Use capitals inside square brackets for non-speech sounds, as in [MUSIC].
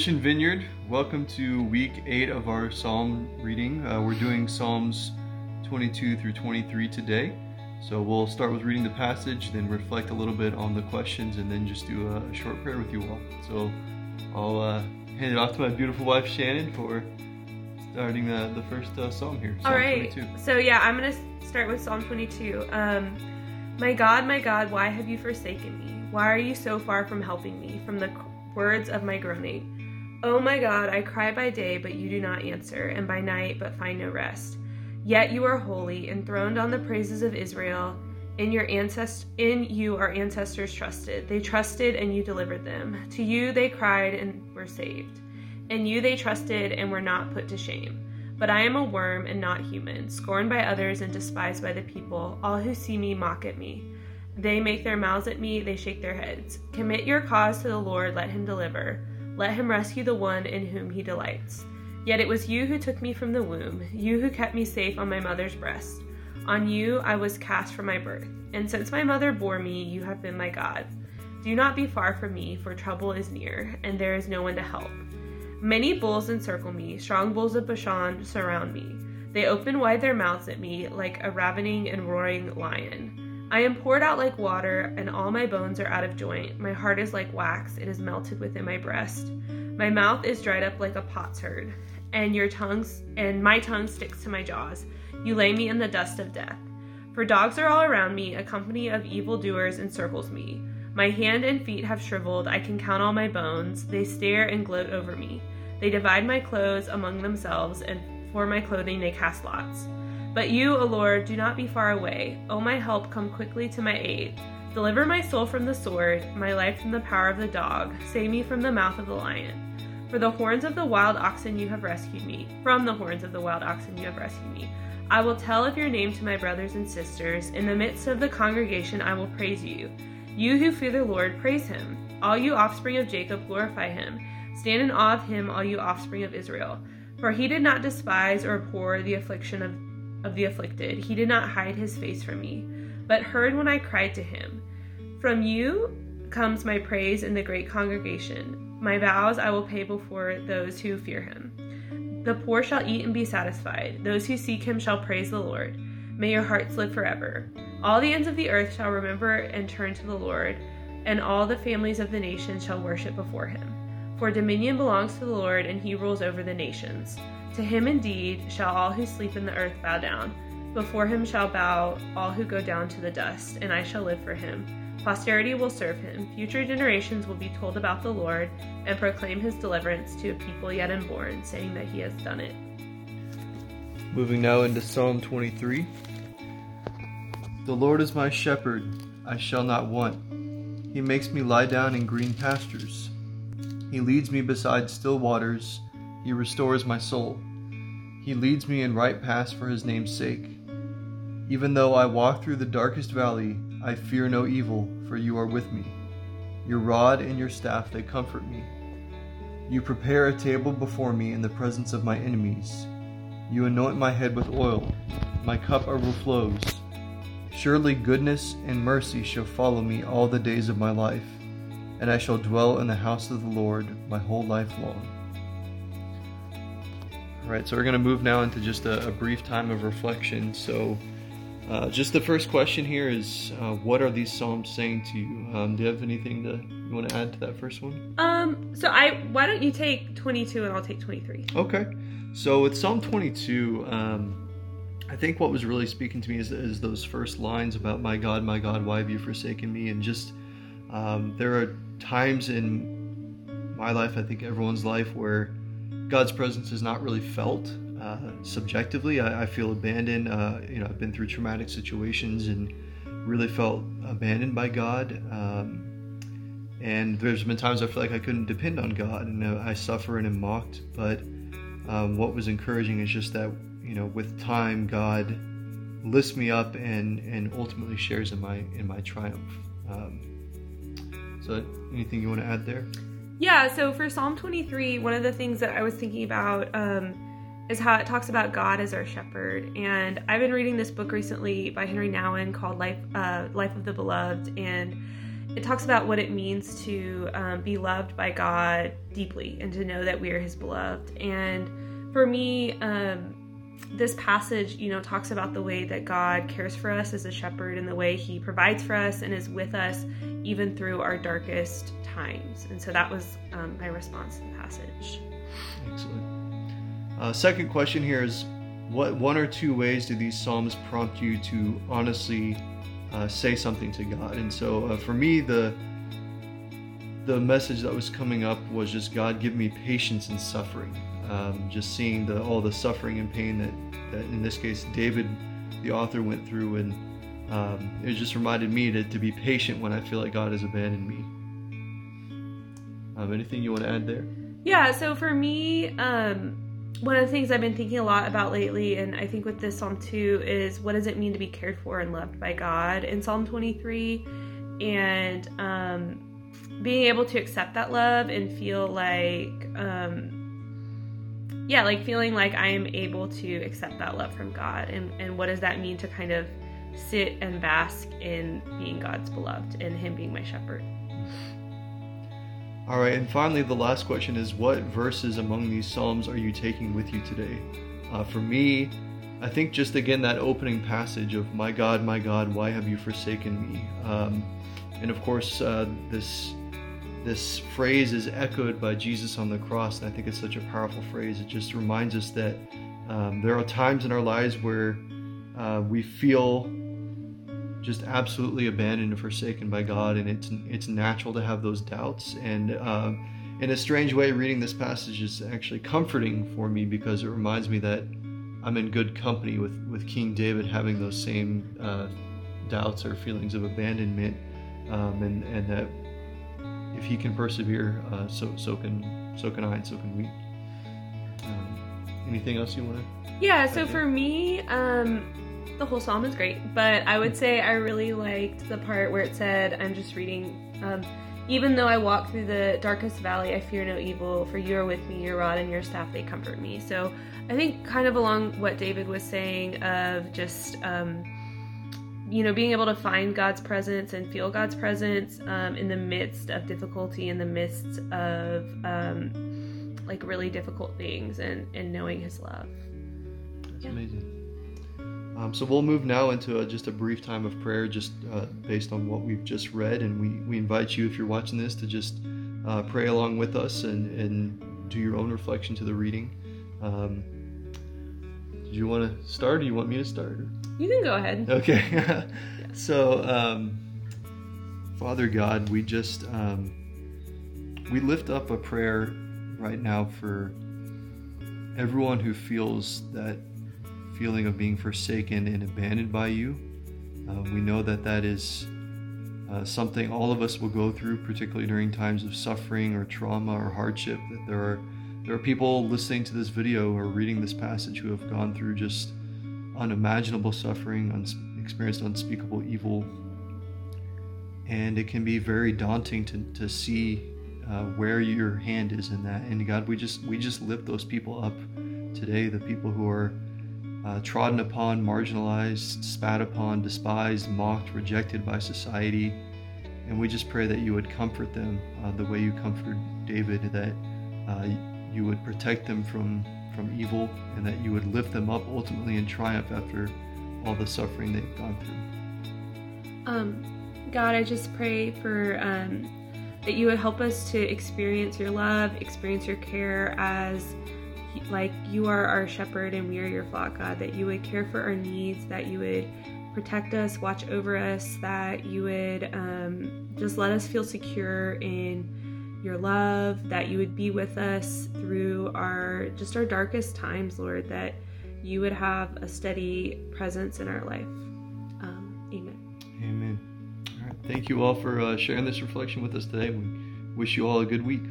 Mission Vineyard. Welcome to week eight of our Psalm reading. Uh, we're doing Psalms 22 through 23 today. So we'll start with reading the passage, then reflect a little bit on the questions, and then just do a, short prayer with you all. So I'll uh, hand it off to my beautiful wife Shannon for starting the, the first uh, psalm here. Psalm all right. 22. So yeah, I'm going to start with Psalm 22. Um, my God, my God, why have you forsaken me? Why are you so far from helping me, from the words of my groaning? Oh my God, I cry by day, but you do not answer, and by night, but find no rest. Yet you are holy, enthroned on the praises of Israel. In your ancest- in you our ancestors trusted. They trusted and you delivered them. To you they cried and were saved. In you they trusted and were not put to shame. But I am a worm and not human, scorned by others and despised by the people. All who see me mock at me. They make their mouths at me, they shake their heads. Commit your cause to the Lord, let him deliver. Let him rescue the one in whom he delights. Yet it was you who took me from the womb, you who kept me safe on my mother's breast. On you I was cast from my birth, and since my mother bore me, you have been my God. Do not be far from me, for trouble is near, and there is no one to help. Many bulls encircle me, strong bulls of Bashan surround me. They open wide their mouths at me like a ravening and roaring lion. I am poured out like water, and all my bones are out of joint. My heart is like wax, it is melted within my breast. My mouth is dried up like a potsherd, and your tongues and my tongue sticks to my jaws. You lay me in the dust of death. For dogs are all around me, a company of evildoers encircles me. My hand and feet have shriveled, I can count all my bones. They stare and gloat over me. They divide my clothes among themselves, and for my clothing they cast lots. But you, O Lord, do not be far away. O my help, come quickly to my aid. Deliver my soul from the sword, my life from the power of the dog. Save me from the mouth of the lion. For the horns of the wild oxen you have rescued me. From the horns of the wild oxen you have rescued me. I will tell of your name to my brothers and sisters. In the midst of the congregation I will praise you. You who fear the Lord, praise him. All you offspring of Jacob, glorify him. Stand in awe of him, all you offspring of Israel. For he did not despise or abhor the affliction of, of the afflicted. He did not hide his face from me, but heard when I cried to him. From you comes my praise in the great congregation. My vows I will pay before those who fear him. The poor shall eat and be satisfied. Those who seek him shall praise the Lord. May your hearts live forever. All the ends of the earth shall remember and turn to the Lord, and all the families of the nations shall worship before him. For dominion belongs to the Lord, and he rules over the nations. To him indeed shall all who sleep in the earth bow down. Before him shall bow all who go down to the dust, and I shall live for him. Posterity will serve him. Future generations will be told about the Lord and proclaim his deliverance to a people yet unborn, saying that he has done it. Moving now into Psalm 23. The Lord is my shepherd, I shall not want. He makes me lie down in green pastures. He leads me beside still waters. He restores my soul. He leads me in right paths for his name's sake. Even though I walk through the darkest valley, I fear no evil, for you are with me. Your rod and your staff, they comfort me. You prepare a table before me in the presence of my enemies. You anoint my head with oil, my cup overflows. Surely goodness and mercy shall follow me all the days of my life, and I shall dwell in the house of the Lord my whole life long. All right, so we're going to move now into just a, a brief time of reflection. So, uh, just the first question here is, uh, what are these psalms saying to you? Um, do you have anything to you want to add to that first one? Um, so I why don't you take twenty two and I'll take twenty three. Okay, so with Psalm twenty two, um, I think what was really speaking to me is, is those first lines about my God, my God, why have you forsaken me? And just um, there are times in my life, I think everyone's life, where God's presence is not really felt. Uh, subjectively, I, I, feel abandoned. Uh, you know, I've been through traumatic situations and really felt abandoned by God. Um, and there's been times I feel like I couldn't depend on God, and uh, I suffer and am mocked. But um, what was encouraging is just that you know, with time, God lifts me up and and ultimately shares in my in my triumph. Um, so, anything you want to add there? Yeah. So for Psalm 23, one of the things that I was thinking about. Um, is how it talks about God as our shepherd. And I've been reading this book recently by Henry Nouwen called Life uh, Life of the Beloved, and it talks about what it means to um, be loved by God deeply and to know that we are His beloved. And for me, um, this passage, you know, talks about the way that God cares for us as a shepherd and the way He provides for us and is with us even through our darkest times. And so that was um, my response to the passage. Excellent. Uh, second question here is what one or two ways do these Psalms prompt you to honestly uh, say something to God? And so uh, for me, the the message that was coming up was just God give me patience in suffering. Um, just seeing the all the suffering and pain that, that in this case David, the author, went through, and um, it just reminded me to, to be patient when I feel like God has abandoned me. Um, anything you want to add there? Yeah, so for me, um, one of the things I've been thinking a lot about lately, and I think with this Psalm 2, is what does it mean to be cared for and loved by God in Psalm 23? And um, being able to accept that love and feel like, um, yeah, like feeling like I am able to accept that love from God. And, and what does that mean to kind of sit and bask in being God's beloved and Him being my shepherd? All right, and finally, the last question is what verses among these Psalms are you taking with you today? Uh, for me, I think just again that opening passage of "My God, my God, why have you forsaken me?" Um, and of course, uh, this this phrase is echoed by Jesus on the cross, and I think it's such a powerful phrase. It just reminds us that um, there are times in our lives where uh, we feel just absolutely abandoned and forsaken by God, and it's it's natural to have those doubts. And uh, in a strange way, reading this passage is actually comforting for me because it reminds me that I'm in good company with with King David having those same uh, doubts or feelings of abandonment, um, and and that if he can persevere, uh, so so can so can I, and so can we. Um, anything else you want to? Yeah. So for me. Um, the whole psalm is great, but I would say I really liked the part where it said, I'm just reading, um, even though I walk through the darkest valley, I fear no evil, for you are with me, your rod and your staff, they comfort me. So I think kind of along what David was saying of just, um, you know, being able to find God's presence and feel God's presence um, in the midst of difficulty, in the midst of um, like really difficult things, and, and knowing His love. That's yeah. amazing. Um, so we'll move now into a, just a brief time of prayer, just uh, based on what we've just read, and we, we invite you, if you're watching this, to just uh, pray along with us and, and do your own reflection to the reading. Um, do you want to start, or do you want me to start? You can go ahead. Okay. [LAUGHS] yeah. So, um, Father God, we just um, we lift up a prayer right now for everyone who feels that feeling of being forsaken and abandoned by you. Uh, we know that that is uh, something all of us will go through, particularly during times of suffering or trauma or hardship. That there are there are people listening to this video or reading this passage who have gone through just unimaginable suffering, experienced unspeakable evil, and it can be very daunting to to see uh, where your hand is in that. And God, we just we just lift those people up today, the people who are uh, trodden upon, marginalized, spat upon, despised, mocked, rejected by society. And we just pray that you would comfort them uh, the way you comforted David, that uh, you would protect them from, from evil, and that you would lift them up ultimately in triumph after all the suffering they've gone through. Um, God, I just pray for um, that you would help us to experience your love, experience your care as like you are our shepherd and we are your flock, God, that you would care for our needs, that you would protect us, watch over us, that you would um, just let us feel secure in your love, that you would be with us through our just our darkest times, Lord, that you would have a steady presence in our life. Um, amen. Amen. All right. Thank you all for uh, sharing this reflection with us today. We wish you all a good week.